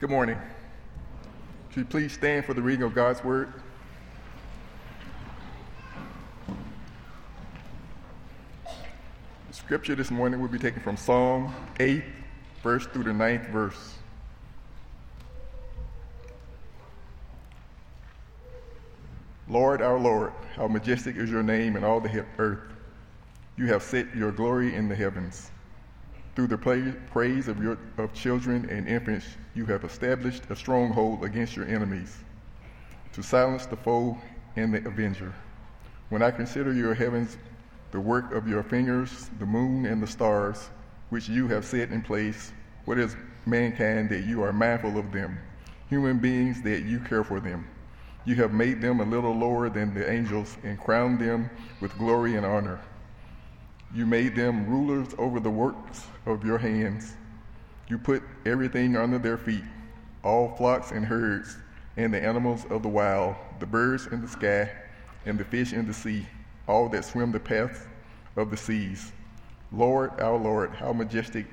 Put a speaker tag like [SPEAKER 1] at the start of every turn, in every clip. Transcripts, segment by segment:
[SPEAKER 1] Good morning. Could you please stand for the reading of God's word? The scripture this morning will be taken from Psalm 8, verse through the ninth verse. Lord, our Lord, how majestic is your name in all the earth. You have set your glory in the heavens. Through the praise of, your, of children and infants, you have established a stronghold against your enemies to silence the foe and the avenger. When I consider your heavens, the work of your fingers, the moon and the stars, which you have set in place, what is mankind that you are mindful of them, human beings that you care for them? You have made them a little lower than the angels and crowned them with glory and honor. You made them rulers over the works of your hands. You put everything under their feet all flocks and herds, and the animals of the wild, the birds in the sky, and the fish in the sea, all that swim the paths of the seas. Lord, our Lord, how majestic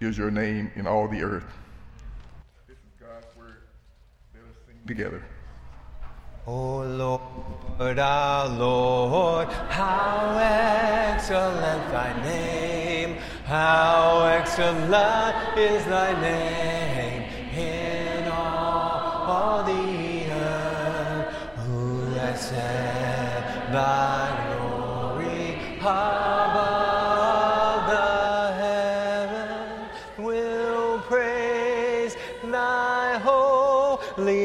[SPEAKER 1] is your name in all the earth. This is God's word. Let us sing together.
[SPEAKER 2] O Lord, our Lord, how excellent thy name, how excellent is thy name in all the earth. Set thy glory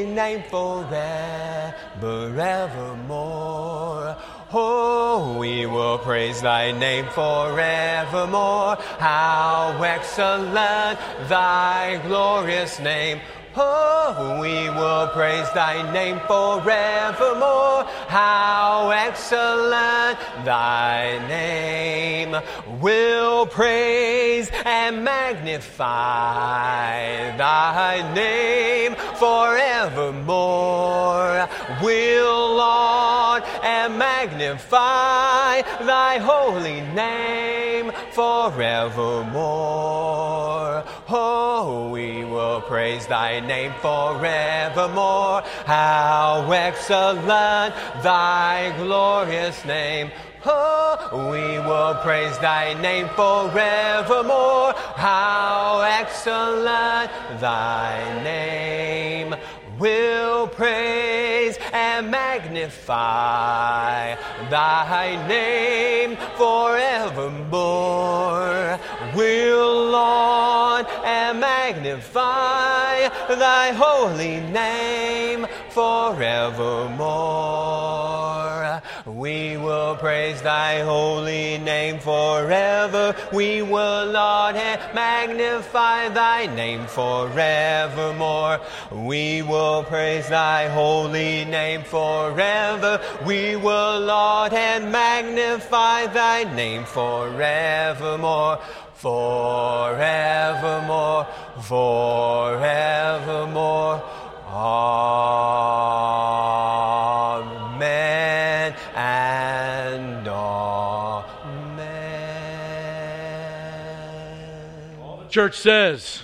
[SPEAKER 2] name forevermore. Oh, we will praise thy name forevermore. How excellent thy glorious name. Oh, we will praise thy name forevermore. How excellent thy name. We'll praise and magnify thy name forevermore. We'll laud and magnify thy holy name forevermore. Oh, we will praise thy name forevermore. How excellent thy glorious name. Oh, we will praise thy name forevermore. How excellent thy name. We'll praise and magnify thy name forevermore. We'll laud and eh, magnify thy holy name forevermore. We will praise thy holy name forever. We will laud and magnify thy name forevermore. We will praise thy holy name forever. We will laud and magnify thy name forevermore. Forevermore, forevermore. Amen
[SPEAKER 3] Church says,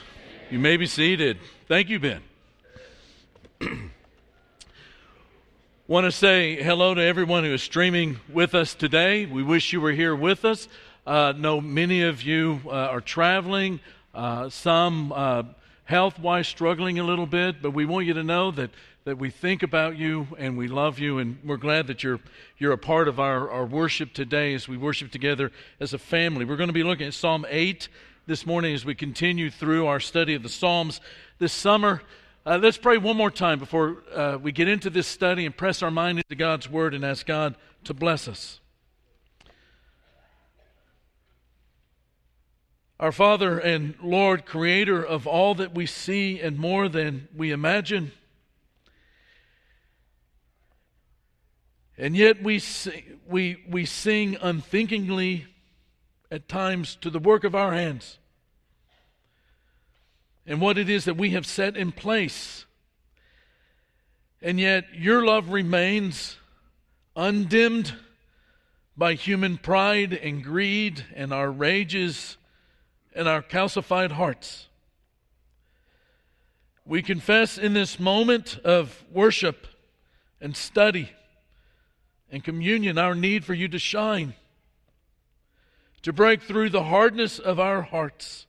[SPEAKER 3] you may be seated. Thank you, Ben. Want to say hello to everyone who is streaming with us today. We wish you were here with us. Uh, know many of you uh, are traveling, uh, some uh, health wise struggling a little bit, but we want you to know that, that we think about you and we love you, and we're glad that you're, you're a part of our, our worship today as we worship together as a family. We're going to be looking at Psalm 8 this morning as we continue through our study of the Psalms this summer. Uh, let's pray one more time before uh, we get into this study and press our mind into God's Word and ask God to bless us. Our Father and Lord, creator of all that we see and more than we imagine. And yet we, we, we sing unthinkingly at times to the work of our hands and what it is that we have set in place. And yet your love remains undimmed by human pride and greed and our rages and our calcified hearts. We confess in this moment of worship and study and communion our need for you to shine, to break through the hardness of our hearts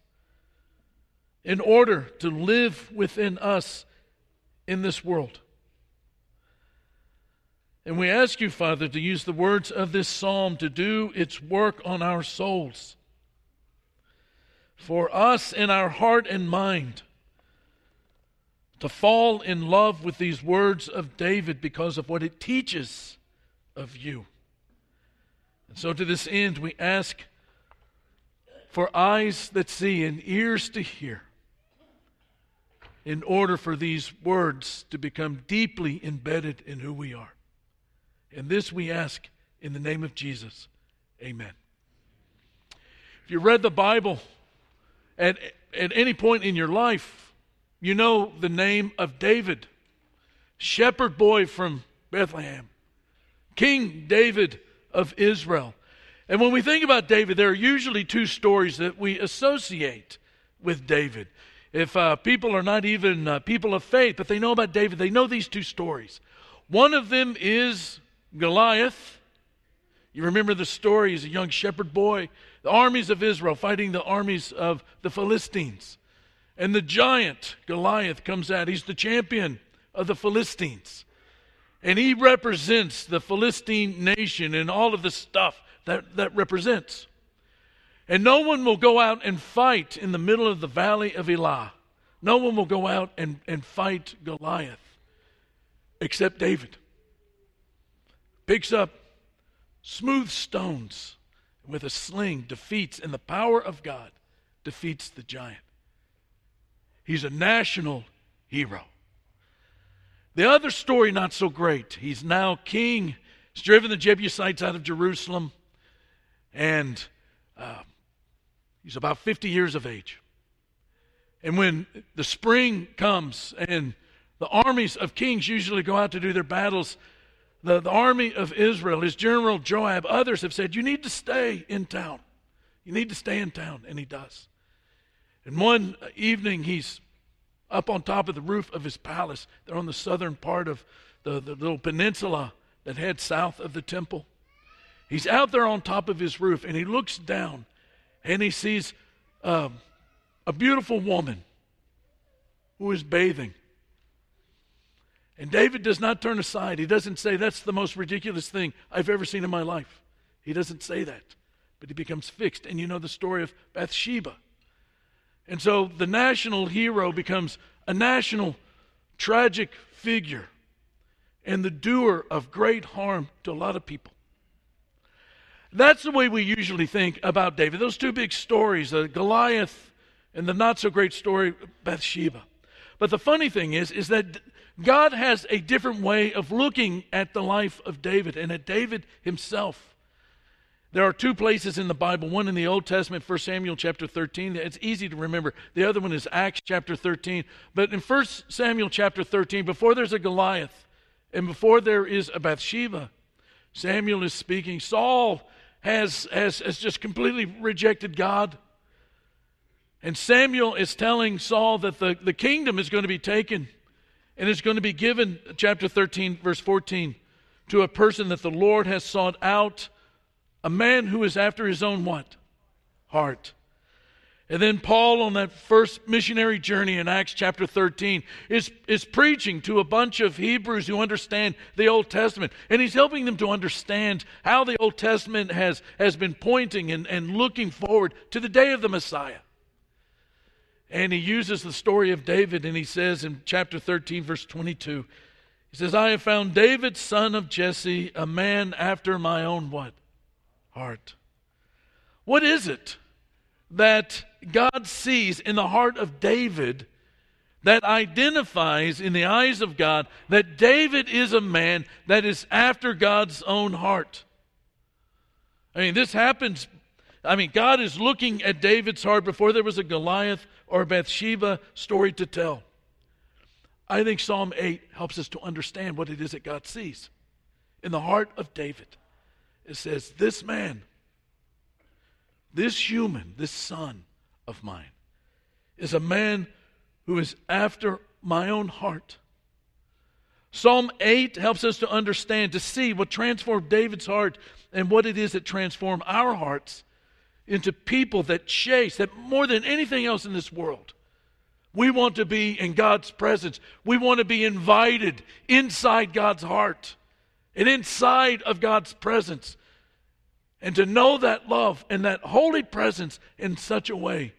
[SPEAKER 3] in order to live within us in this world. And we ask you, Father, to use the words of this psalm to do its work on our souls. For us in our heart and mind to fall in love with these words of David because of what it teaches of you. And so, to this end, we ask for eyes that see and ears to hear in order for these words to become deeply embedded in who we are. And this we ask in the name of Jesus. Amen. If you read the Bible at, at any point in your life, you know the name of David, shepherd boy from Bethlehem, King David of Israel. And when we think about David, there are usually two stories that we associate with David. If uh, people are not even uh, people of faith, but they know about David, they know these two stories. One of them is Goliath. You remember the story, he's a young shepherd boy, the armies of Israel fighting the armies of the Philistines. And the giant, Goliath, comes out. He's the champion of the Philistines. And he represents the Philistine nation and all of the stuff that that represents. And no one will go out and fight in the middle of the valley of Elah. No one will go out and, and fight Goliath except David picks up smooth stones with a sling, defeats, and the power of God defeats the giant. He's a national hero. The other story, not so great. He's now king. He's driven the Jebusites out of Jerusalem, and uh, he's about 50 years of age. And when the spring comes and the armies of kings usually go out to do their battles, the, the army of Israel, his general Joab, others have said, You need to stay in town. You need to stay in town. And he does. And one evening, he's up on top of the roof of his palace. They're on the southern part of the, the little peninsula that heads south of the temple. He's out there on top of his roof and he looks down and he sees um, a beautiful woman who is bathing. And David does not turn aside. He doesn't say, That's the most ridiculous thing I've ever seen in my life. He doesn't say that. But he becomes fixed. And you know the story of Bathsheba. And so the national hero becomes a national tragic figure and the doer of great harm to a lot of people. That's the way we usually think about David. Those two big stories, uh, Goliath and the not so great story Bathsheba. But the funny thing is, is that God has a different way of looking at the life of David and at David himself. There are two places in the Bible, one in the Old Testament, 1 Samuel chapter 13. It's easy to remember. The other one is Acts chapter 13. But in 1 Samuel chapter 13, before there's a Goliath and before there is a Bathsheba, Samuel is speaking. Saul has, has, has just completely rejected God. And Samuel is telling Saul that the, the kingdom is going to be taken and it's going to be given, chapter 13, verse 14, to a person that the Lord has sought out, a man who is after his own what? Heart. And then Paul, on that first missionary journey in Acts chapter 13, is, is preaching to a bunch of Hebrews who understand the Old Testament. And he's helping them to understand how the Old Testament has, has been pointing and, and looking forward to the day of the Messiah. And he uses the story of David, and he says in chapter 13, verse 22, he says, I have found David, son of Jesse, a man after my own what? Heart. What is it that God sees in the heart of David that identifies in the eyes of God that David is a man that is after God's own heart? I mean, this happens. I mean, God is looking at David's heart before there was a Goliath or a Bathsheba story to tell. I think Psalm 8 helps us to understand what it is that God sees. In the heart of David, it says, This man, this human, this son of mine, is a man who is after my own heart. Psalm 8 helps us to understand, to see what transformed David's heart and what it is that transformed our hearts into people that chase, that more than anything else in this world, we want to be in God's presence. We want to be invited inside God's heart and inside of God's presence. And to know that love and that holy presence in such a way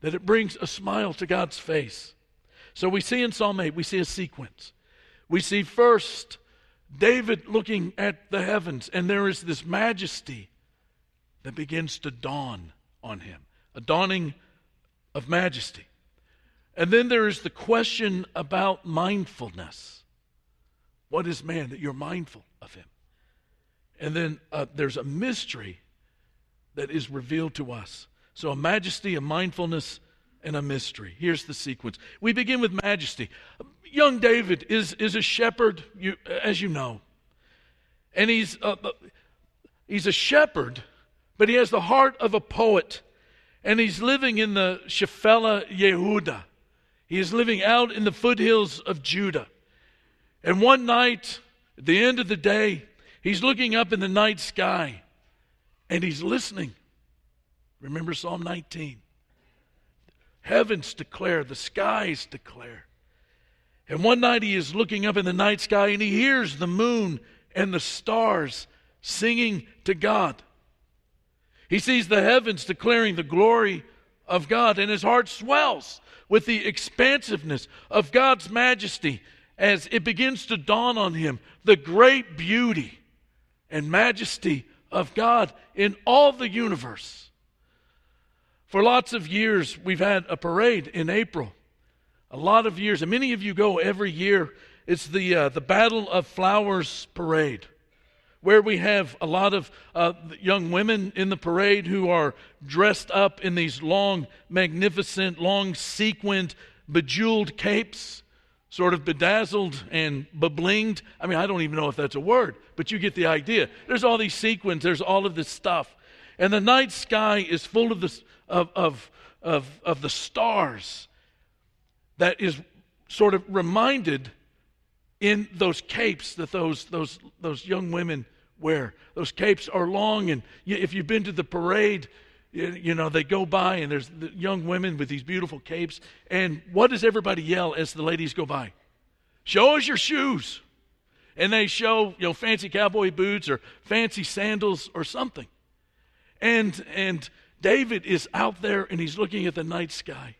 [SPEAKER 3] that it brings a smile to God's face. So we see in Psalm 8, we see a sequence. We see first David looking at the heavens, and there is this majesty that begins to dawn on him a dawning of majesty. And then there is the question about mindfulness. What is man that you're mindful of him? And then uh, there's a mystery that is revealed to us. So, a majesty, a mindfulness, and a mystery. Here's the sequence. We begin with majesty. Young David is, is a shepherd, you, as you know. And he's, uh, he's a shepherd, but he has the heart of a poet. And he's living in the Shephelah Yehuda. He is living out in the foothills of Judah. And one night, at the end of the day, he's looking up in the night sky and he's listening. Remember Psalm 19? Heavens declare, the skies declare. And one night he is looking up in the night sky and he hears the moon and the stars singing to God. He sees the heavens declaring the glory of God, and his heart swells with the expansiveness of God's majesty as it begins to dawn on him the great beauty and majesty of God in all the universe. For lots of years, we've had a parade in April. A lot of years, and many of you go every year. It's the, uh, the Battle of Flowers Parade, where we have a lot of uh, young women in the parade who are dressed up in these long, magnificent, long sequined, bejeweled capes, sort of bedazzled and beblinged. I mean, I don't even know if that's a word, but you get the idea. There's all these sequins, there's all of this stuff. And the night sky is full of this of, of, of, of the stars that is sort of reminded in those capes that those, those, those young women wear. Those capes are long, and if you've been to the parade, you know, they go by and there's the young women with these beautiful capes. And what does everybody yell as the ladies go by? Show us your shoes. And they show, you know, fancy cowboy boots or fancy sandals or something. And and David is out there and he's looking at the night sky.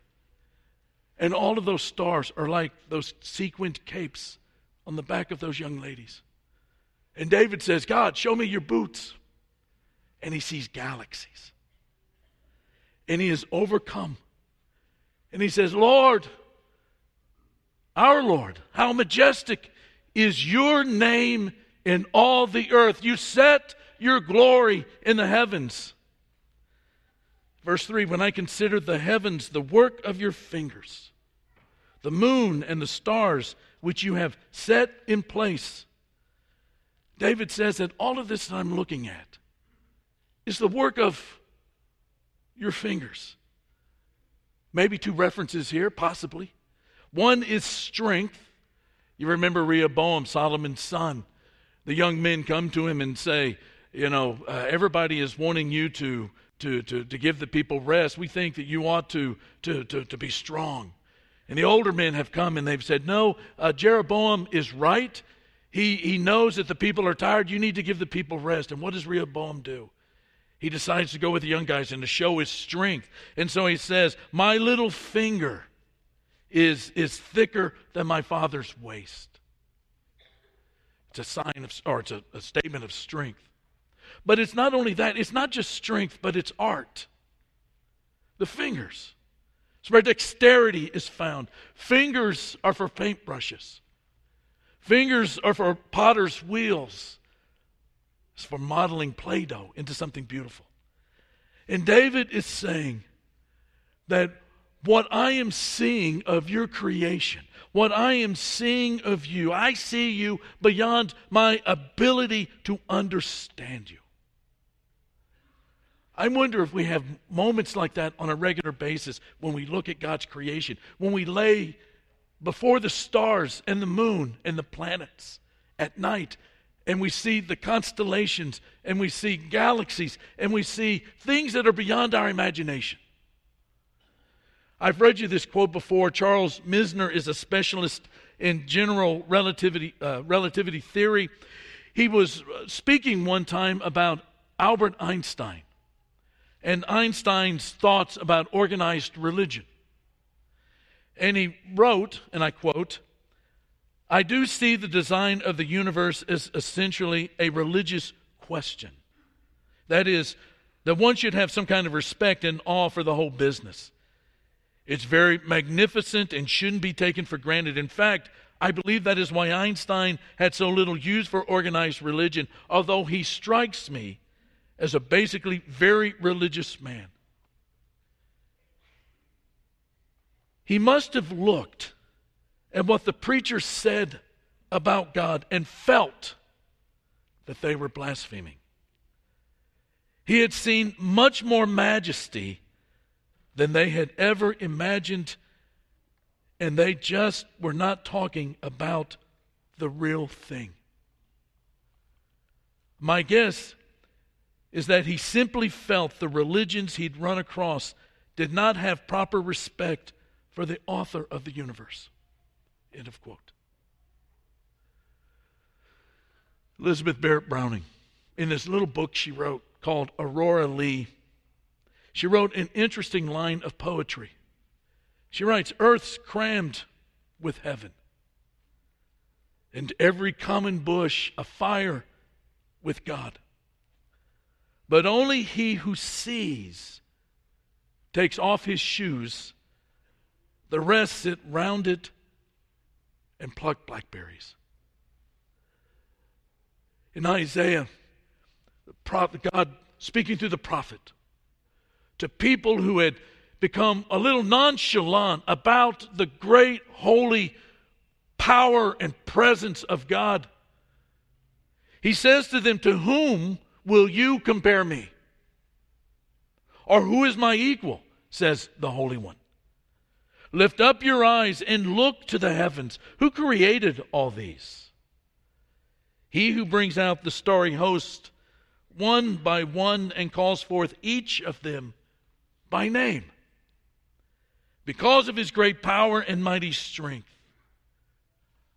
[SPEAKER 3] And all of those stars are like those sequined capes on the back of those young ladies. And David says, God, show me your boots. And he sees galaxies. And he is overcome. And he says, Lord, our Lord, how majestic is your name in all the earth. You set your glory in the heavens. Verse 3 When I consider the heavens, the work of your fingers, the moon and the stars which you have set in place. David says that all of this that I'm looking at is the work of your fingers. Maybe two references here, possibly. One is strength. You remember Rehoboam, Solomon's son. The young men come to him and say, You know, uh, everybody is wanting you to to, to, to give the people rest. We think that you ought to, to, to, to be strong. And the older men have come and they've said, No, uh, Jeroboam is right. He, he knows that the people are tired. You need to give the people rest. And what does Rehoboam do? He decides to go with the young guys and to show his strength. And so he says, My little finger is, is thicker than my father's waist. It's a sign of, or it's a, a statement of strength. But it's not only that, it's not just strength, but it's art. The fingers. It's where dexterity is found. Fingers are for paintbrushes, fingers are for potter's wheels. It's for modeling Play Doh into something beautiful. And David is saying that what I am seeing of your creation, what I am seeing of you, I see you beyond my ability to understand you. I wonder if we have moments like that on a regular basis when we look at God's creation, when we lay before the stars and the moon and the planets at night. And we see the constellations and we see galaxies and we see things that are beyond our imagination. I've read you this quote before. Charles Misner is a specialist in general relativity, uh, relativity theory. He was uh, speaking one time about Albert Einstein and Einstein's thoughts about organized religion. And he wrote, and I quote, I do see the design of the universe as essentially a religious question. That is, that one should have some kind of respect and awe for the whole business. It's very magnificent and shouldn't be taken for granted. In fact, I believe that is why Einstein had so little use for organized religion, although he strikes me as a basically very religious man. He must have looked at what the preacher said about God and felt that they were blaspheming. He had seen much more majesty than they had ever imagined, and they just were not talking about the real thing. My guess is that he simply felt the religions he'd run across did not have proper respect for the author of the universe. End of quote. Elizabeth Barrett Browning, in this little book she wrote called Aurora Leigh, she wrote an interesting line of poetry. She writes Earth's crammed with heaven, and every common bush afire with God. But only he who sees takes off his shoes the rest sit round it and pluck blackberries. In Isaiah, God speaking through the prophet to people who had become a little nonchalant about the great holy power and presence of God. He says to them, To whom will you compare me? Or who is my equal? says the Holy One. Lift up your eyes and look to the heavens. Who created all these? He who brings out the starry host one by one and calls forth each of them by name. Because of his great power and mighty strength,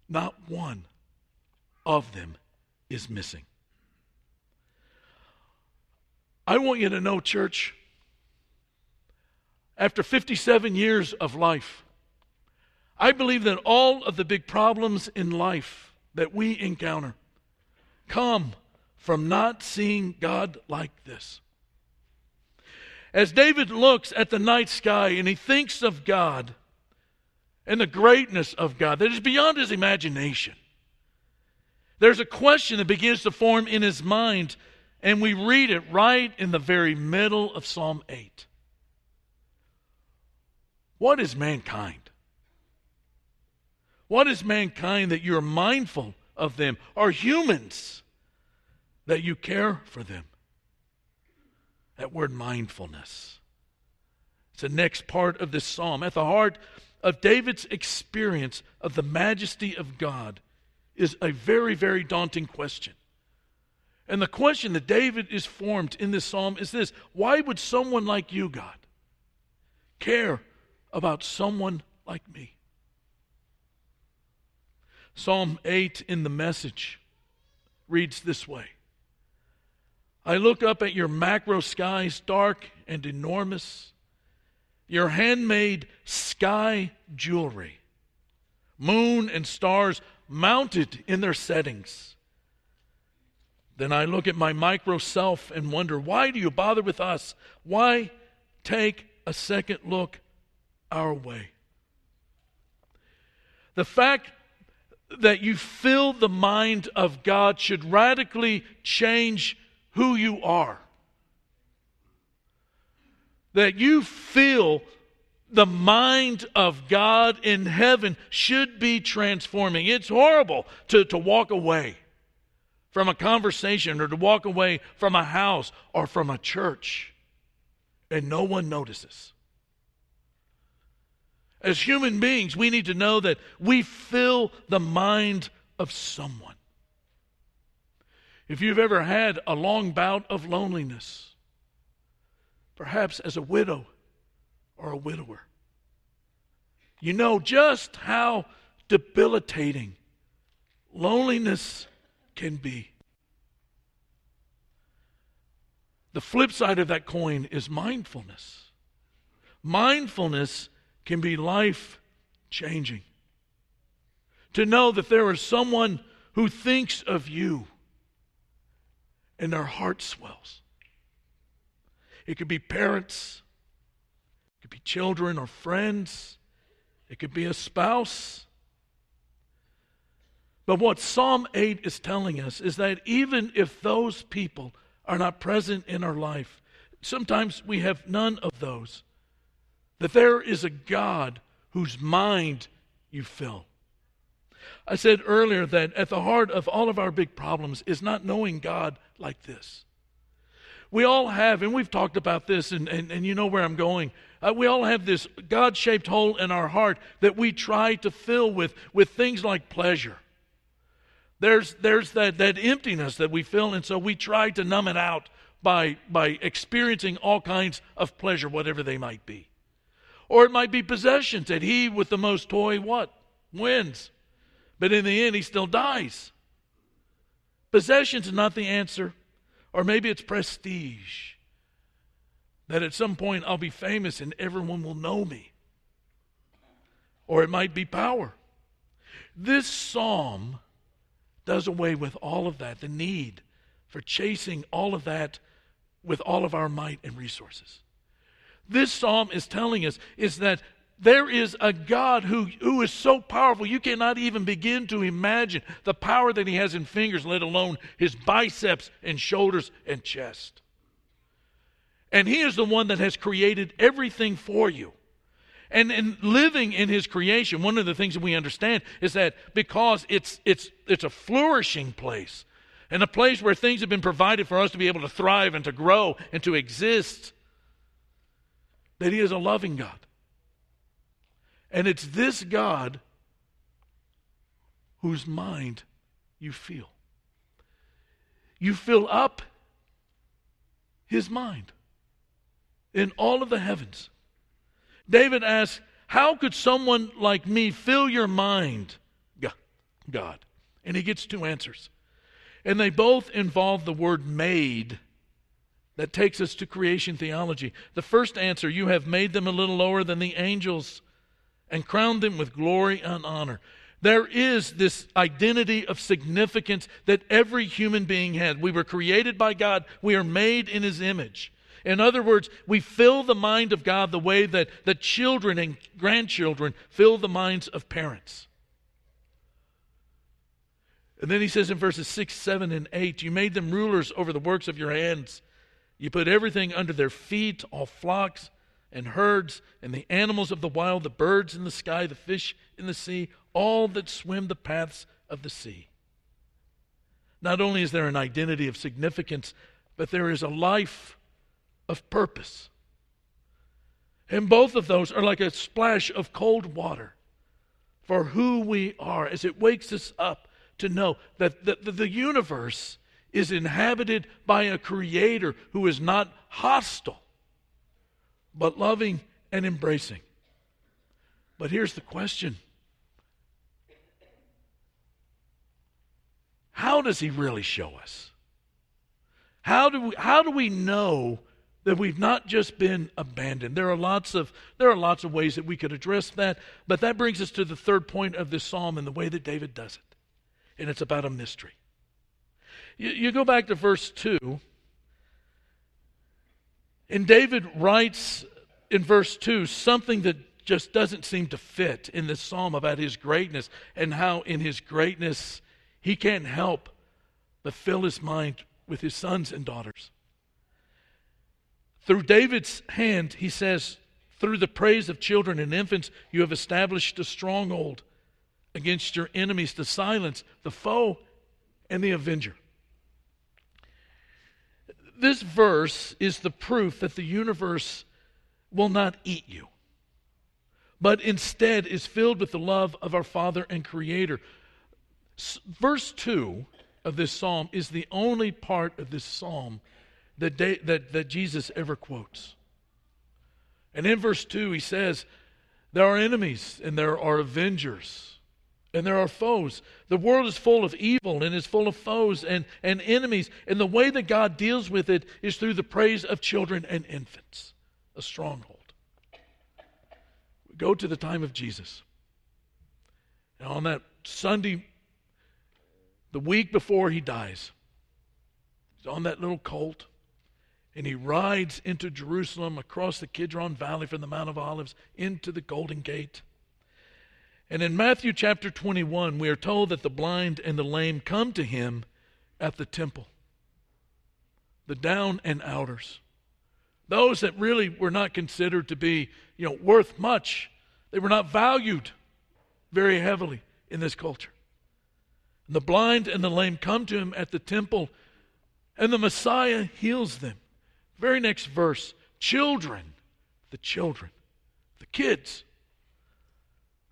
[SPEAKER 3] not one of them is missing. I want you to know, church, after 57 years of life, I believe that all of the big problems in life that we encounter come from not seeing God like this. As David looks at the night sky and he thinks of God and the greatness of God that is beyond his imagination, there's a question that begins to form in his mind, and we read it right in the very middle of Psalm 8. What is mankind? What is mankind that you're mindful of them? Are humans that you care for them? That word mindfulness. It's the next part of this psalm. At the heart of David's experience of the majesty of God is a very, very daunting question. And the question that David is formed in this psalm is this Why would someone like you, God, care about someone like me. Psalm 8 in the message reads this way I look up at your macro skies, dark and enormous, your handmade sky jewelry, moon and stars mounted in their settings. Then I look at my micro self and wonder, why do you bother with us? Why take a second look our way. The fact that you fill the mind of God should radically change who you are. That you feel the mind of God in heaven should be transforming. It's horrible to, to walk away from a conversation or to walk away from a house or from a church and no one notices. As human beings, we need to know that we fill the mind of someone. If you've ever had a long bout of loneliness, perhaps as a widow or a widower, you know just how debilitating loneliness can be. The flip side of that coin is mindfulness. Mindfulness can be life changing. To know that there is someone who thinks of you and their heart swells. It could be parents, it could be children or friends, it could be a spouse. But what Psalm 8 is telling us is that even if those people are not present in our life, sometimes we have none of those, that there is a God whose mind you fill. I said earlier that at the heart of all of our big problems is not knowing God like this. We all have, and we've talked about this, and, and, and you know where I'm going. Uh, we all have this God shaped hole in our heart that we try to fill with, with things like pleasure. There's, there's that, that emptiness that we feel, and so we try to numb it out by, by experiencing all kinds of pleasure, whatever they might be. Or it might be possessions that he with the most toy, what? Wins. But in the end, he still dies. Possessions is not the answer. Or maybe it's prestige. That at some point I'll be famous and everyone will know me. Or it might be power. This psalm does away with all of that, the need for chasing all of that with all of our might and resources. This psalm is telling us is that there is a God who, who is so powerful, you cannot even begin to imagine the power that he has in fingers, let alone his biceps and shoulders and chest. And he is the one that has created everything for you. And in living in his creation, one of the things that we understand is that because it's, it's, it's a flourishing place and a place where things have been provided for us to be able to thrive and to grow and to exist, that he is a loving God. And it's this God whose mind you feel. You fill up his mind in all of the heavens. David asks, How could someone like me fill your mind, God? And he gets two answers. And they both involve the word made that takes us to creation theology. The first answer, you have made them a little lower than the angels and crowned them with glory and honor. There is this identity of significance that every human being has. We were created by God, we are made in His image. In other words, we fill the mind of God the way that the children and grandchildren fill the minds of parents. And then he says in verses 6, 7, and 8, You made them rulers over the works of your hands. You put everything under their feet, all flocks and herds, and the animals of the wild, the birds in the sky, the fish in the sea, all that swim the paths of the sea. Not only is there an identity of significance, but there is a life of purpose. And both of those are like a splash of cold water for who we are as it wakes us up to know that the, the, the universe is inhabited by a creator who is not hostile but loving and embracing. But here's the question How does he really show us? How do we, how do we know that we've not just been abandoned? There are lots of there are lots of ways that we could address that, but that brings us to the third point of this psalm and the way that David does it. And it's about a mystery. You, you go back to verse 2, and David writes in verse 2 something that just doesn't seem to fit in this psalm about his greatness and how in his greatness he can't help but fill his mind with his sons and daughters. Through David's hand, he says, through the praise of children and infants, you have established a stronghold against your enemies to silence the foe and the avenger this verse is the proof that the universe will not eat you, but instead is filled with the love of our Father and Creator. Verse 2 of this psalm is the only part of this psalm that, that, that Jesus ever quotes. And in verse 2, he says, There are enemies and there are avengers and there are foes. The world is full of evil and is full of foes and, and enemies. And the way that God deals with it is through the praise of children and infants, a stronghold. We go to the time of Jesus. And on that Sunday, the week before he dies, he's on that little colt and he rides into Jerusalem across the Kidron Valley from the Mount of Olives into the Golden Gate. And in Matthew chapter 21, we are told that the blind and the lame come to him at the temple. The down and outers. Those that really were not considered to be, you know, worth much. They were not valued very heavily in this culture. And the blind and the lame come to him at the temple, and the Messiah heals them. Very next verse children, the children, the kids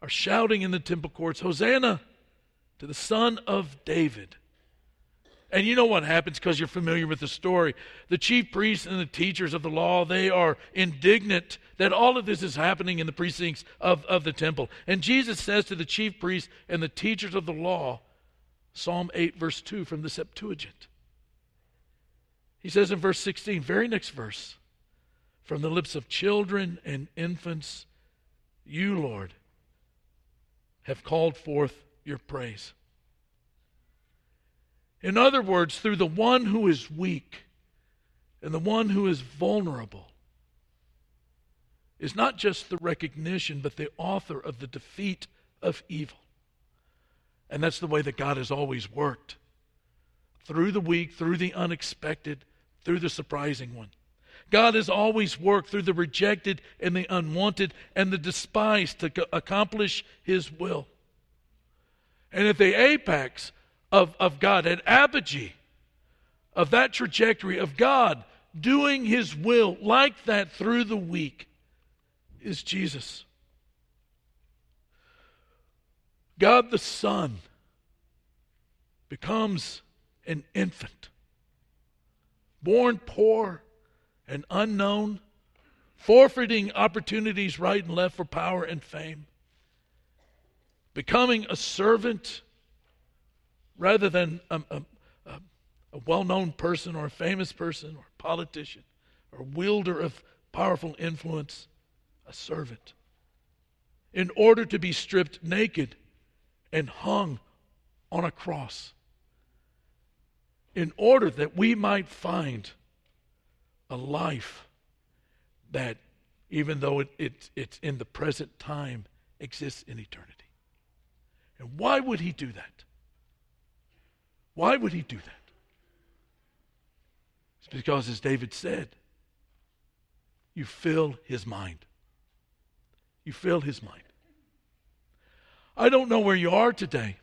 [SPEAKER 3] are shouting in the temple courts, Hosanna to the Son of David. And you know what happens because you're familiar with the story. The chief priests and the teachers of the law, they are indignant that all of this is happening in the precincts of, of the temple. And Jesus says to the chief priests and the teachers of the law, Psalm 8, verse 2 from the Septuagint, he says in verse 16, very next verse, from the lips of children and infants, you, Lord, have called forth your praise. In other words, through the one who is weak and the one who is vulnerable is not just the recognition, but the author of the defeat of evil. And that's the way that God has always worked through the weak, through the unexpected, through the surprising one. God has always worked through the rejected and the unwanted and the despised to accomplish his will. And at the apex of, of God, at apogee of that trajectory of God doing his will like that through the weak is Jesus. God the Son becomes an infant born poor and unknown, forfeiting opportunities right and left for power and fame, becoming a servant rather than a, a, a well known person or a famous person or a politician or wielder of powerful influence, a servant. In order to be stripped naked and hung on a cross in order that we might find a life that, even though it, it, it's in the present time, exists in eternity. And why would he do that? Why would he do that? It's because, as David said, you fill his mind. You fill his mind. I don't know where you are today.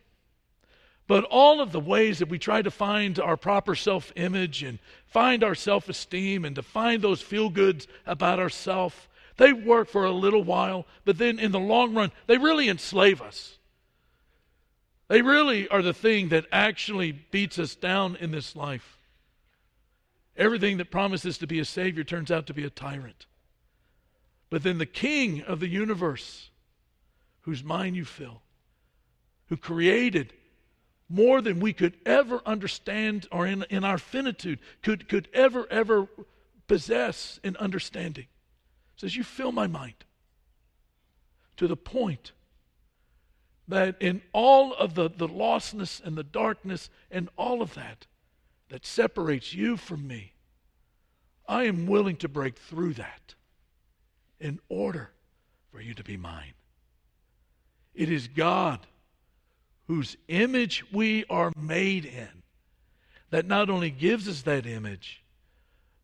[SPEAKER 3] But all of the ways that we try to find our proper self image and find our self esteem and to find those feel goods about ourselves, they work for a little while, but then in the long run, they really enslave us. They really are the thing that actually beats us down in this life. Everything that promises to be a savior turns out to be a tyrant. But then the king of the universe, whose mind you fill, who created more than we could ever understand or in, in our finitude could, could ever, ever possess in understanding. says, You fill my mind to the point that in all of the, the lostness and the darkness and all of that that separates you from me, I am willing to break through that in order for you to be mine. It is God whose image we are made in, that not only gives us that image,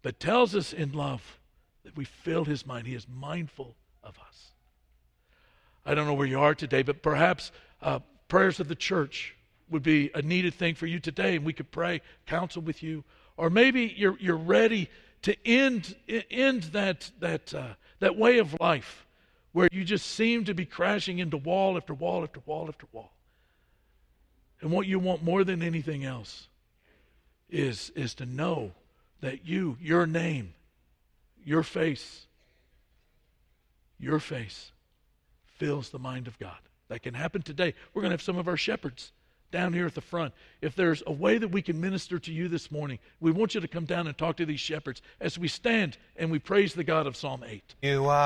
[SPEAKER 3] but tells us in love that we fill his mind. He is mindful of us. I don't know where you are today, but perhaps uh, prayers of the church would be a needed thing for you today, and we could pray, counsel with you. Or maybe you're, you're ready to end, end that, that, uh, that way of life where you just seem to be crashing into wall after wall after wall after wall. And what you want more than anything else is, is to know that you, your name, your face, your face fills the mind of God. That can happen today. We're going to have some of our shepherds down here at the front. If there's a way that we can minister to you this morning, we want you to come down and talk to these shepherds as we stand and we praise the God of Psalm 8.
[SPEAKER 2] You are.